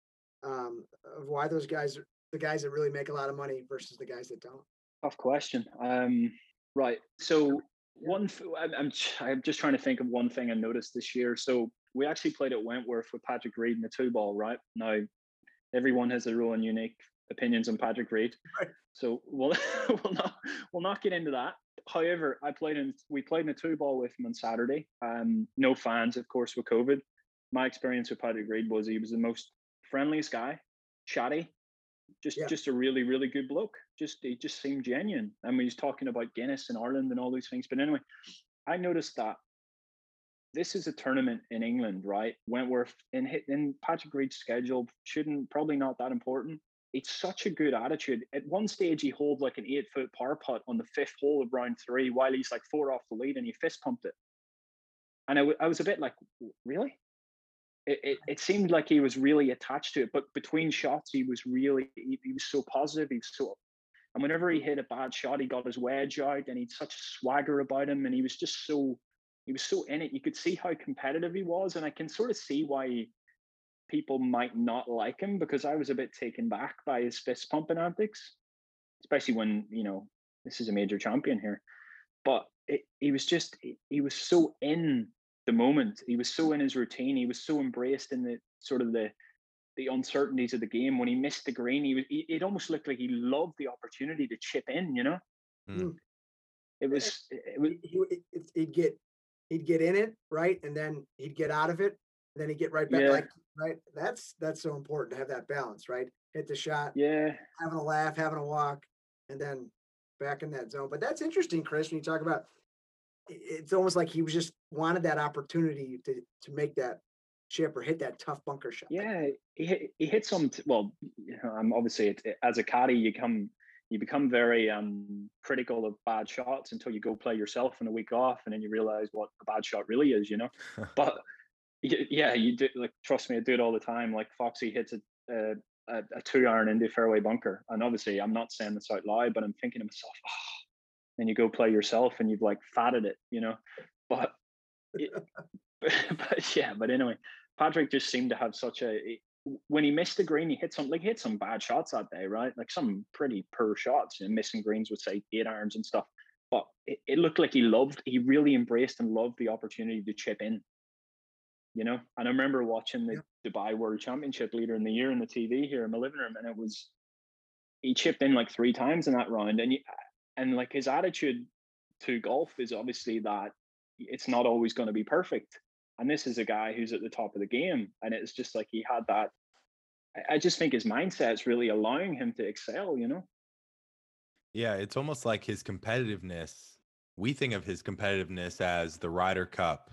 um, of why those guys, the guys that really make a lot of money versus the guys that don't. Tough question. Um, right. So one, I'm, I'm just trying to think of one thing I noticed this year. So we actually played at Wentworth with Patrick Reed in the two ball, right? Now, everyone has their own unique opinions on Patrick Reed. <laughs> Right. So we'll <laughs> we'll not we'll not get into that. However, I played in we played in a two ball with him on Saturday. Um, no fans, of course, with COVID. My experience with Patrick Reed was he was the most friendliest guy, chatty, just yeah. just a really really good bloke. Just he just seemed genuine. I mean, he's talking about Guinness and Ireland and all these things. But anyway, I noticed that this is a tournament in England, right? Wentworth in in Patrick Reed's schedule shouldn't probably not that important. It's such a good attitude. At one stage, he holds like an eight foot par putt on the fifth hole of round three while he's like four off the lead and he fist pumped it. And I, w- I was a bit like, really? It, it, it, seemed like he was really attached to it, but between shots, he was really, he, he was so positive. He was so, and whenever he hit a bad shot, he got his wedge out and he'd such swagger about him. And he was just so, he was so in it. You could see how competitive he was, and I can sort of see why people might not like him because I was a bit taken back by his fist pumping antics, especially when you know this is a major champion here. But it, he was just he was so in the moment. He was so in his routine. He was so embraced in the sort of the the uncertainties of the game. When he missed the green, he was. He, it almost looked like he loved the opportunity to chip in. You know, hmm. mm. it eh, eh, was. It was. He, he'd get he'd get in it right, and then he'd get out of it, and then he'd get right back. Yeah. Like right, that's that's so important to have that balance. Right, hit the shot. Yeah, having a laugh, having a walk, and then back in that zone. But that's interesting, Chris. When you talk about, it's almost like he was just wanted that opportunity to to make that chip or hit that tough bunker shot. Yeah, he hit, he hit some. Well, you know, I'm obviously it, as a caddy, you come you become very um, critical of bad shots until you go play yourself in a week off, and then you realize what a bad shot really is, you know. <laughs> but yeah, you do like trust me, I do it all the time. Like Foxy hits a a, a two iron into fairway bunker, and obviously I'm not saying this out loud, but I'm thinking to myself, oh, and you go play yourself, and you've like fatted it, you know. But, it, <laughs> <laughs> but yeah, but anyway, Patrick just seemed to have such a eh, when he missed the green, he hit some like he hit some bad shots that day, right? Like some pretty poor shots, and missing greens with say eight irons and stuff. But it, it, looked like he loved, he really embraced and loved the opportunity to chip in. You know, and I remember watching the yeah. Dubai World Championship leader in the year in the TV here in my living room, and it was he chipped in like three times in that round, and he, and like his attitude to golf is obviously that it's not always going to be perfect and this is a guy who's at the top of the game. And it's just like he had that. I just think his mindset's really allowing him to excel, you know? Yeah, it's almost like his competitiveness. We think of his competitiveness as the Ryder Cup,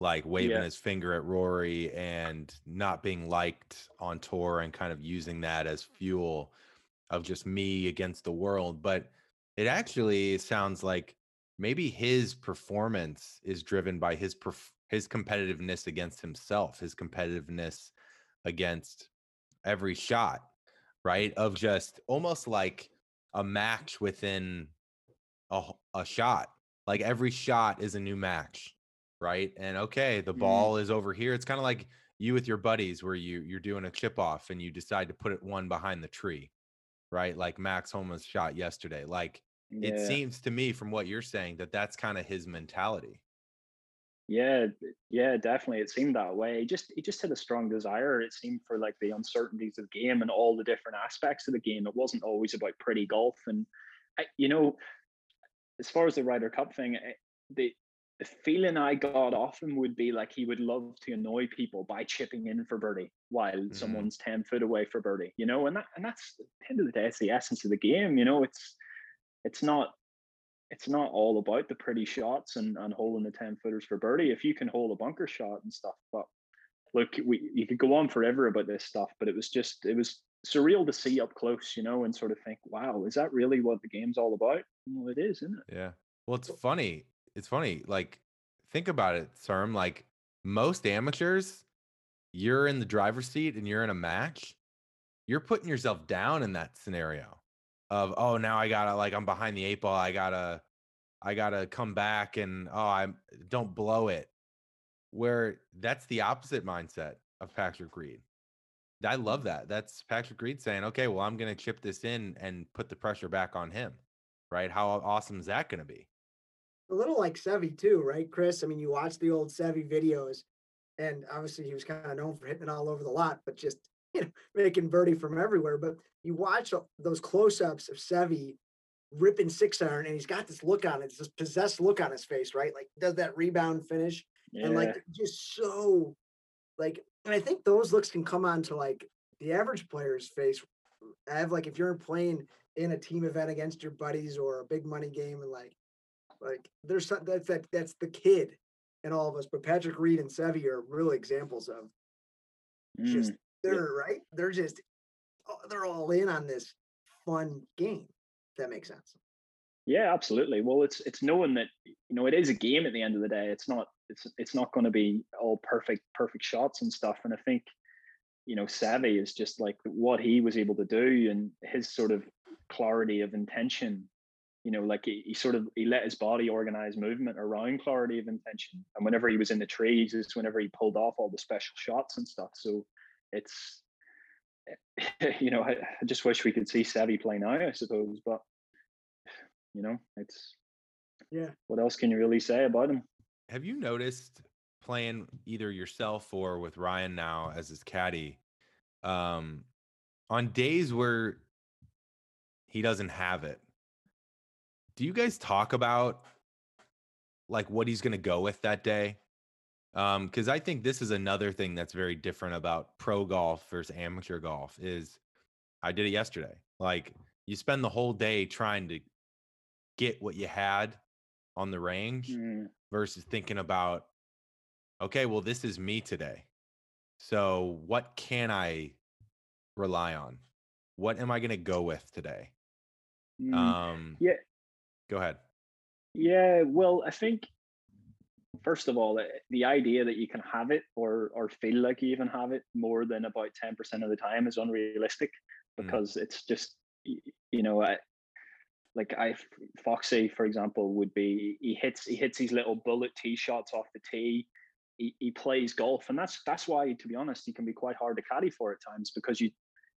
like waving yeah. his finger at Rory and not being liked on tour and kind of using that as fuel of just me against the world. But it actually sounds like maybe his performance is driven by his perf- his competitiveness against himself, his competitiveness against every shot, right? Of just almost like a match within a, a shot. Like every shot is a new match, right? And okay, the mm-hmm. ball mm. is over here. It's kind of like you with your buddies where you you're doing a chip off and you decide to put it one behind the tree, right? Like Max Holmes shot yesterday. Like yeah. it seems to me from what you're saying that that's kind of his mentality. Yeah, yeah, definitely. It seemed that way. He just he just had a strong desire. It seemed for like the uncertainties of the game and all the different aspects of the game. It wasn't always about pretty golf. And I, you know, as far as the Ryder Cup thing, eh, the the feeling I got off him would be like he would love to annoy people by chipping in for birdie while mm-hmm. someone's ten foot away for birdie. You know, and that and that's at the end of the day, it's the essence of the game. You know, it's it's not it's not all about the pretty shots and, and holding the 10 footers for birdie. If you can hold a bunker shot and stuff, but look, we you could go on forever about this stuff, but it was just it was surreal to see up close, you know, and sort of think, wow, is that really what the game's all about? Well, it is, isn't it? Yeah. Well, it's funny. It's funny. Like, think about it, Serm. Like most amateurs, you're in the driver's seat and you're in a match, you're putting yourself down in that scenario of oh now I gotta like I'm behind the eight ball. I gotta I gotta come back and oh I don't blow it. Where that's the opposite mindset of Patrick Reed. I love that. That's Patrick Reed saying, okay, well, I'm going to chip this in and put the pressure back on him, right? How awesome is that going to be? A little like Seve too, right, Chris? I mean, you watch the old Seve videos, and obviously he was kind of known for hitting it all over the lot, but just you know making birdie from everywhere. But you watch those close-ups of Seve ripping six iron, and he's got this look on it, this possessed look on his face, right? Like does that rebound finish, yeah. and like just so like and I think those looks can come on to like the average player's face. I have like if you're playing in a team event against your buddies or a big money game and like like there's some, that's that that's the kid in all of us. But Patrick Reed and Seve are real examples of mm, just they're yeah. right. They're just they're all in on this fun game. that makes sense. Yeah, absolutely. Well, it's it's knowing that you know it is a game at the end of the day. It's not it's it's not going to be all perfect perfect shots and stuff. And I think you know Seve is just like what he was able to do and his sort of clarity of intention. You know, like he, he sort of he let his body organize movement around clarity of intention. And whenever he was in the trees, is whenever he pulled off all the special shots and stuff. So it's <laughs> you know I, I just wish we could see Seve play now. I suppose, but you know, it's yeah. What else can you really say about him? Have you noticed playing either yourself or with Ryan now as his caddy? Um, on days where he doesn't have it, do you guys talk about like what he's going to go with that day? Um, because I think this is another thing that's very different about pro golf versus amateur golf. Is I did it yesterday. Like you spend the whole day trying to get what you had on the range mm. versus thinking about okay well this is me today so what can i rely on what am i going to go with today mm. um yeah go ahead yeah well i think first of all the idea that you can have it or or feel like you even have it more than about 10% of the time is unrealistic mm. because mm. it's just you know like I Foxy, for example, would be he hits he hits these little bullet tee shots off the tee. He, he plays golf, and that's that's why, to be honest, he can be quite hard to caddy for at times because you,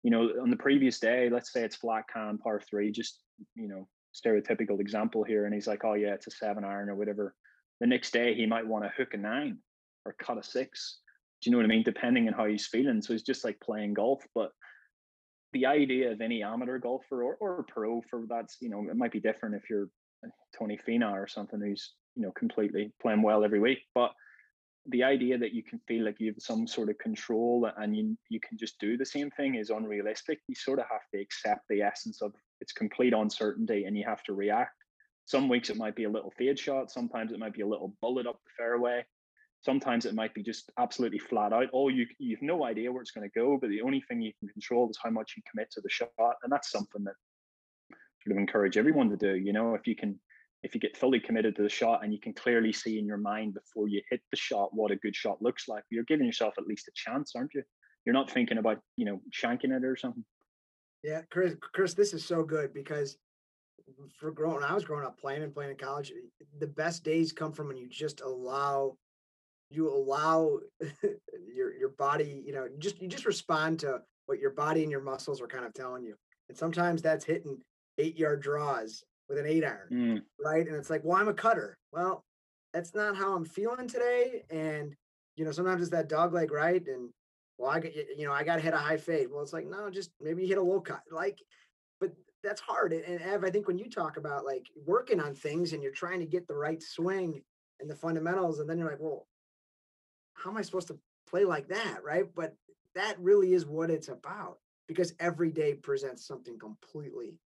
you know, on the previous day, let's say it's flat can par three, just you know, stereotypical example here, and he's like, oh yeah, it's a seven iron or whatever. The next day, he might want to hook a nine or cut a six. Do you know what I mean? Depending on how he's feeling. So it's just like playing golf, but the idea of any amateur golfer or, or pro for that's you know it might be different if you're uh, Tony Finau or something who's you know completely playing well every week, but the idea that you can feel like you have some sort of control and you you can just do the same thing is unrealistic. You sort of have to accept the essence of it's complete uncertainty and you have to react. Some weeks it might be a little fade shot, sometimes it might be a little bullet up the fairway, Sometimes it might be just absolutely flat out. Oh, you you've no idea where it's going to go, but the only thing you can control is how much you commit to the shot, and that's something that sort of encourage everyone to do. You know, if you can if you get fully committed to the shot and you can clearly see in your mind before you hit the shot what a good shot looks like, you're giving yourself at least a chance, aren't you? You're not thinking about, you know, shanking it or something. Yeah, Chris, Chris, this is so good because for growing, I was growing up playing and playing in college. The best days come from when you just allow you allow <laughs> your your body, you know, just you just respond to what your body and your muscles are kind of telling you. And sometimes that's hitting eight yard draws with an eight iron, mm. right? And it's like, well, I'm a cutter. Well, that's not how I'm feeling today. And you know, sometimes it's that dog leg, right? And well, I get you know, I got to hit a high fade. Well, it's like no, just maybe hit a low cut, like. But that's hard. And Ev, I think when you talk about like working on things and you're trying to get the right swing and the fundamentals, and then you're like, well, how am I supposed to play like that? Right. But that really is what it's about because every day presents something completely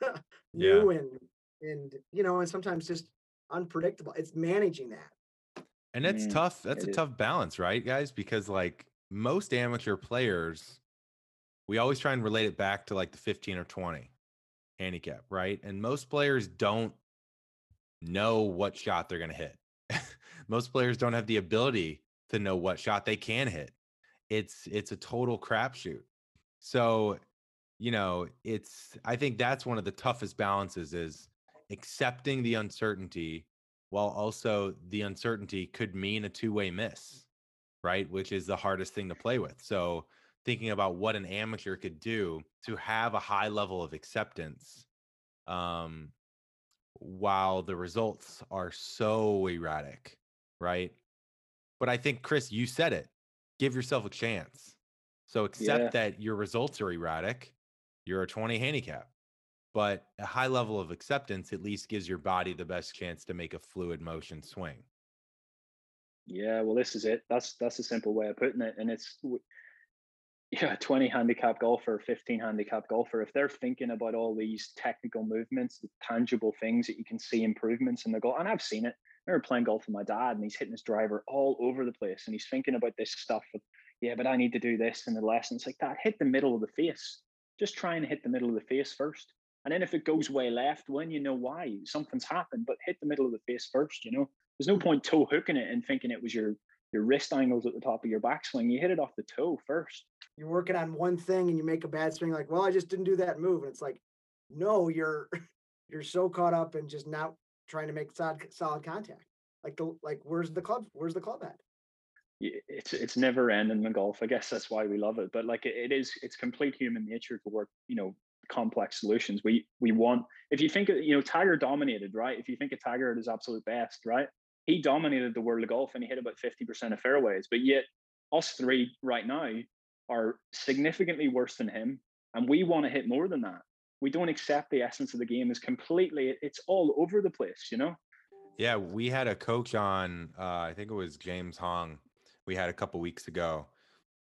<laughs> new yeah. and and you know and sometimes just unpredictable it's managing that and it's mm, tough that's a is. tough balance right guys because like most amateur players we always try and relate it back to like the 15 or 20 handicap right and most players don't know what shot they're going to hit <laughs> most players don't have the ability to know what shot they can hit. It's it's a total crapshoot. So, you know, it's I think that's one of the toughest balances is accepting the uncertainty while also the uncertainty could mean a two-way miss, right? Which is the hardest thing to play with. So, thinking about what an amateur could do to have a high level of acceptance um while the results are so erratic, right? But I think Chris, you said it. Give yourself a chance. So accept Yeah. that your results are erratic. You're a 20 handicap. But a high level of acceptance at least gives your body the best chance to make a fluid motion swing. Yeah, well, this is it. That's that's a simple way of putting it, and it's w- yeah, a 20 handicap golfer, 15 handicap golfer. If they're thinking about all these technical movements, the tangible things that you can see improvements in the golf, and I've seen it. I remember playing golf with my dad, and he's hitting his driver all over the place, and he's thinking about this stuff. Yeah, but I need to do this in the lesson. It's like that. Hit the middle of the face. Just try and hit the middle of the face first. And then if it goes way left, when you know why something's happened, but hit the middle of the face first. You know, there's no point toe hooking it and thinking it was your your wrist angles at the top of your backswing. You hit it off the toe first. You're working on one thing and you make a bad swing, like, well, I just didn't do that move. And it's like, no, you're <laughs> you're so caught up in just not trying to make solid solid contact. Like the like, where's the club? Where's the club at? It's it's never ending in golf. I guess that's why we love it. But like it, it is, it's complete human nature to work. You know, complex solutions. We we want. If you think of- you know Tiger dominated, right? If you think of Tiger at his absolute best, right? He dominated the world of golf and he hit about fifty percent of fairways. But yet, us three right now are significantly worse than him, and we want to hit more than that. We don't accept the essence of the game is completely. It's all over the place. You know. Yeah, we had a coach on, uh, I think it was James Hong, we had a couple weeks ago,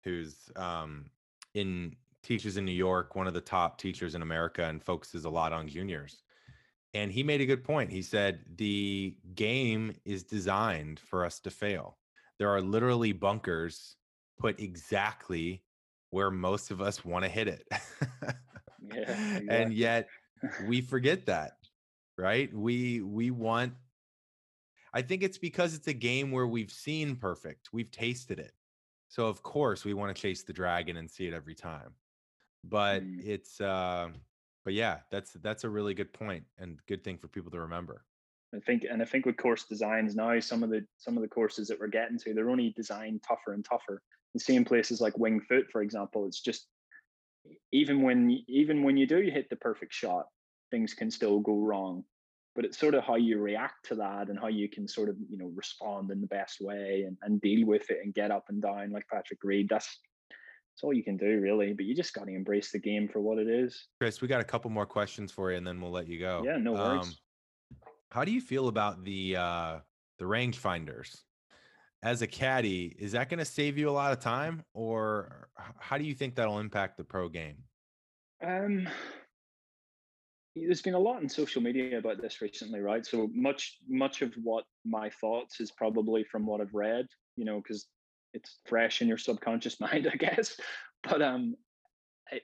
who's um, in teaches in New York, one of the top teachers in America, and focuses a lot on juniors. And he made a good point. He said the game is designed for us to fail. There are literally bunkers put exactly where most of us want to hit it. Yeah, <laughs> And yet we <laughs> forget that, right? We we want I think it's because it's a game where we've seen perfect. We've tasted it. So of course we want to chase the dragon and see it every time. But Mm. it's uh but yeah, that's that's a really good point and good thing for people to remember. I think, and I think with course designs now, some of the some of the courses that we're getting to, they're only designed tougher and tougher. The same places like Winged Foot, for example, it's just even when even when you do hit the perfect shot, things can still go wrong. But it's sort of how you react to that and how you can sort of you know respond in the best way and, and deal with it and get up and down like Patrick Reed. That's that's all you can do really. But you just got to embrace the game for what it is. Chris, we got a couple more questions for you and then we'll let you go. Yeah, no worries. Um, how do you feel about the uh the rangefinders? As a caddy, is that going to save you a lot of time or how do you think that'll impact the pro game? Um, there's been a lot in social media about this recently, right? So much, much of what my thoughts is probably from what I've read, you know, because it's fresh in your subconscious <laughs> mind, I guess. But um, I,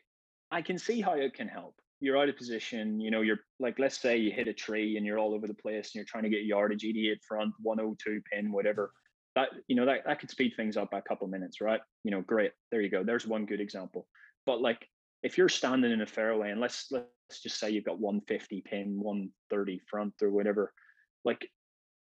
I can see how it can help. You're out of position, you know. You're like, let's say you hit a tree and you're all over the place, and you're trying to get yardage, 88 front, 102 pin, whatever. That you know that that could speed things up by a couple minutes, right? You know, great. There you go. There's one good example. But like if you're standing in a fairway and let's let's just say you've got 150 pin 130 front or whatever like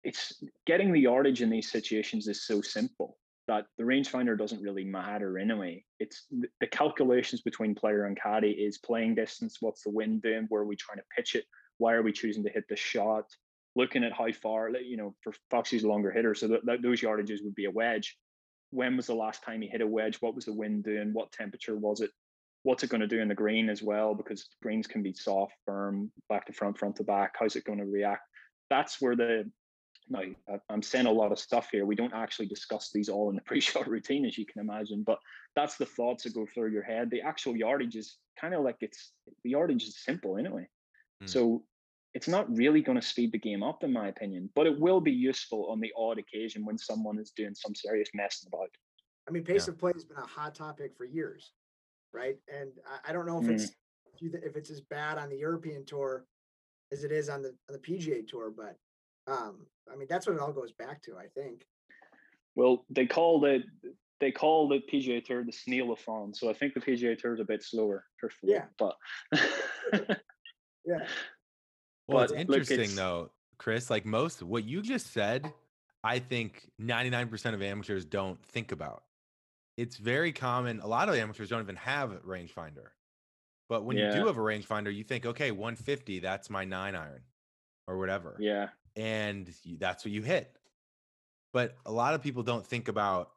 it's getting the yardage in these situations is so simple that the rangefinder doesn't really matter anyway. It's the calculations between player and caddy is playing distance what's the wind doing where are we trying to pitch it why are we choosing to hit the shot looking at how far you know for foxy's longer hitter so that, that those yardages would be a wedge. When was the last time he hit a wedge? What was the wind doing? What temperature was it? What's it going to do in the green as well? Because greens can be soft firm back to front front to back. How's it going to react? That's where the now I- i'm saying a lot of stuff here we don't actually discuss these all in the <laughs> pre-shot routine as you can imagine but that's the thoughts that go through your head the actual yardage is kind of like it's the yardage is simple anyway Mm. so it's not really going to speed the game up in my opinion but it will be useful on the odd occasion when someone is doing some serious messing about I mean, pace of play has been a hot topic for years, right? And I, I don't know if Mm. it's if if it's as bad on the European tour as it is on the on the PGA tour, but um, I mean that's what it all goes back to. I think. Well, they call the they call the PGA Tour the snail-a-thon, so I think the PGA Tour is a bit slower, truthfully. Yeah. But <laughs> Yeah. <laughs> Well, it's But, look, interesting it's- though, Chris. Like most, what you just said, I think 99% of amateurs don't think about. It's very common. A lot of amateurs don't even have a rangefinder. But when you do have a rangefinder, you think, okay, 150, that's my nine iron or whatever. yeah, And that's what you hit. But a lot of people don't think about,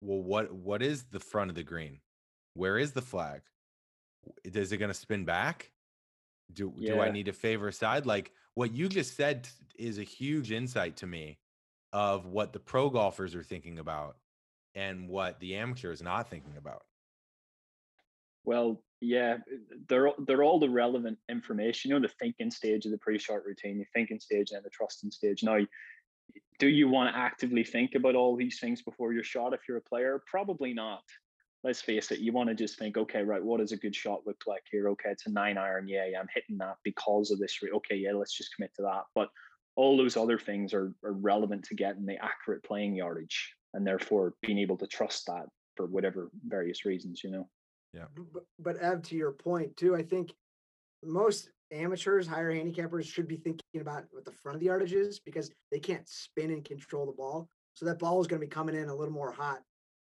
well, what what is the front of the green? Where is the flag? Is it going to spin back? do do I need to favor a side? Like what you just said is a huge insight to me of what the pro golfers are thinking about and what the amateur is not thinking about. Well, yeah, they're they're all the relevant information. You know, the thinking stage of the pre-shot routine, the thinking stage, and the trusting stage. Now, do you want to actively think about all these things before your shot if you're a player? Probably not. Let's face it. You want to just think, okay, right, what does a good shot look like here? Okay, it's a nine iron. Yeah, yeah, I'm hitting that because of this. re- Okay, yeah, let's just commit to that. But all those other things are, are relevant to getting the accurate playing yardage, and therefore being able to trust that for whatever various reasons. You know. B- But, but Ev, to your point too, I think most amateurs, higher handicappers should be thinking about what the front of the yardage is because they can't spin and control the ball. So that ball is going to be coming in a little more hot.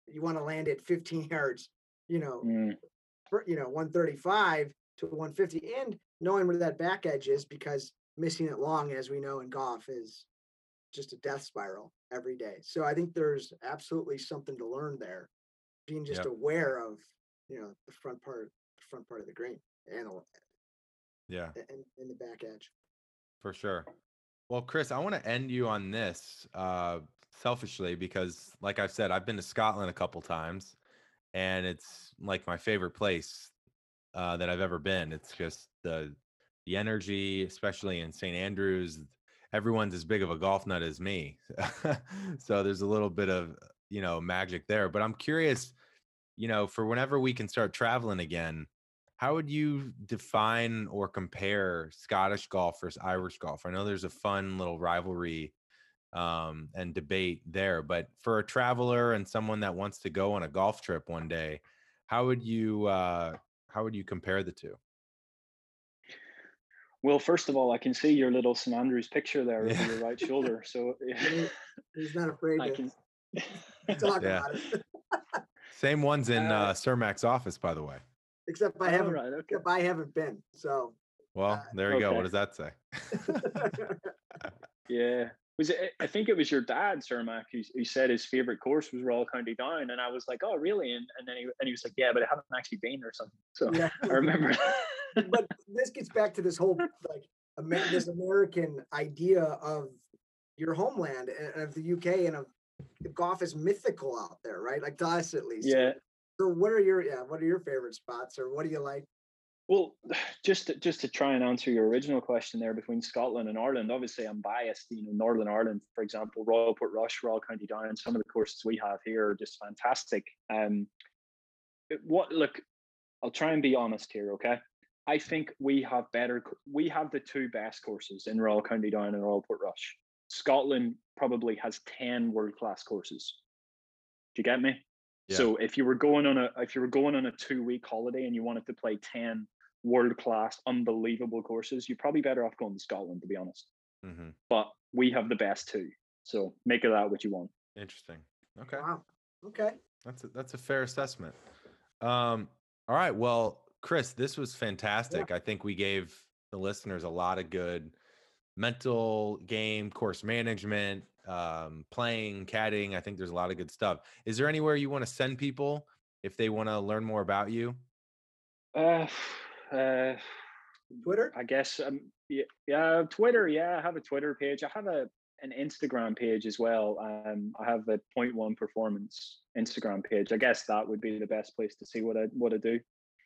You want to land it 15 <laughs> yards, you know, Mm, for, you know, 135 to 150 and knowing where that back edge is because missing it long, as we know in golf, is just a death spiral every day. So I think there's absolutely something to learn there. Being just Yep. aware of, you know, the front part, the front part of the green and the, Yeah. and, and the back edge. For sure. Well, Chris, I want to end you on this uh, selfishly because, like I've said, I've been to Scotland a couple times, and it's like my favorite place uh, that I've ever been. It's just the the energy, especially in St Andrews. Everyone's as big of a golf nut as me, <laughs> so there's a little bit of you know magic there. But I'm curious, you know, for whenever we can start traveling again, how would you define or compare Scottish golf versus Irish golf? I know there's a fun little rivalry um, and debate there, but for a traveler and someone that wants to go on a golf trip one day, how would you uh, how would you compare the two? Well, first of all, I can see your little St Andrews picture there Yeah. over your right <laughs> shoulder. So <laughs> He's not afraid I <laughs> to can. talk Yeah. about it. Same ones in Uh, uh, Sir Mac's office, by the way. Except I All haven't, right, okay. except I haven't been. So Well, uh, there you go. What does that say? <laughs> Yeah. Was it? I think it was your dad, Sir Mac, who, who said his favorite course was Royal County Down, and I was like, "Oh, really?" And, and then he and he was like, "Yeah, but I haven't actually been or something." So yeah. <laughs> I remember. but <laughs> this gets back to this whole like this American idea of your homeland and of the UK and of golf is mythical out there, right? Like to us at least. Yeah. So what are your yeah? What are your favorite spots, or what do you like? Well, <sighs> just to, just to try and answer your original question there between Scotland and Ireland, obviously I'm biased. You know, Northern Ireland, for example, Royal Portrush, Royal County Down, some of the courses we have here are just fantastic. Um, what look, I'll try and be honest here, okay? I think we have better. We have the two best courses in Royal County Down and Royal Portrush. Scotland probably has ten world class courses. Do you get me? Yeah. So if you were going on a if you were going on a two week holiday and you wanted to play ten world class, unbelievable courses, you're probably better off going to Scotland, to be honest. hmm But we have the best two, so make of that what you want. Interesting. Okay. Wow. Okay. That's a, that's a fair assessment. Um, all right. Well, Chris, this was fantastic. I think we gave the listeners a lot of good mental game, course management, um, playing, caddying. I think there's a lot of good stuff. Is there anywhere you want to send people if they want to learn more about you? Uh, uh, Twitter. I guess um, yeah, yeah, Twitter. Yeah, I have a Twitter page. I have a an Instagram page as well. Um, I have a point one performance Instagram page. I guess that would be the best place to see what I what I do.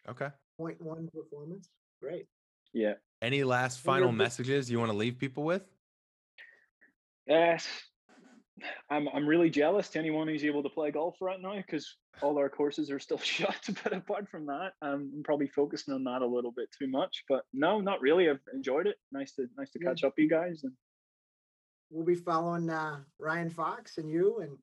Okay. Point one performance. Great. Yeah. Any last final book- messages you want to leave people with? Yes. I'm I'm really jealous to anyone who's able to play golf right now because all our courses are still <laughs> shut. But apart from that, um, I'm probably focusing on that a little bit too much. But no, not really. I've enjoyed it. Nice to nice to Yeah. catch up, you guys. And We'll be following uh, Ryan Fox and you and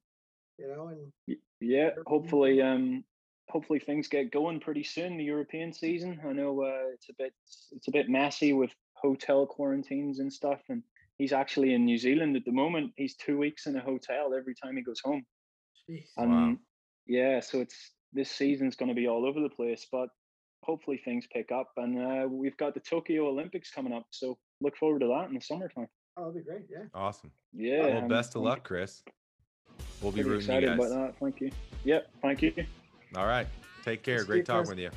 you know, and Yeah, hopefully, um, hopefully things get going pretty soon. The European season. I know uh, it's a bit it's a bit messy with hotel quarantines and stuff, and he's actually in New Zealand at the moment. He's two weeks in a hotel every time he goes home. jeez. And Wow. yeah, so it's this season's going to be all over the place, but hopefully things pick up. And uh, we've got the Tokyo Olympics coming up, so look forward to that in the summertime. Oh, that'd be great. Yeah. Awesome. Yeah. well, I'm- best of luck, Chris. We'll be pretty rooting you excited guys. about that. Thank you. Yep. Thank you. All right. Take care. Great talking with you.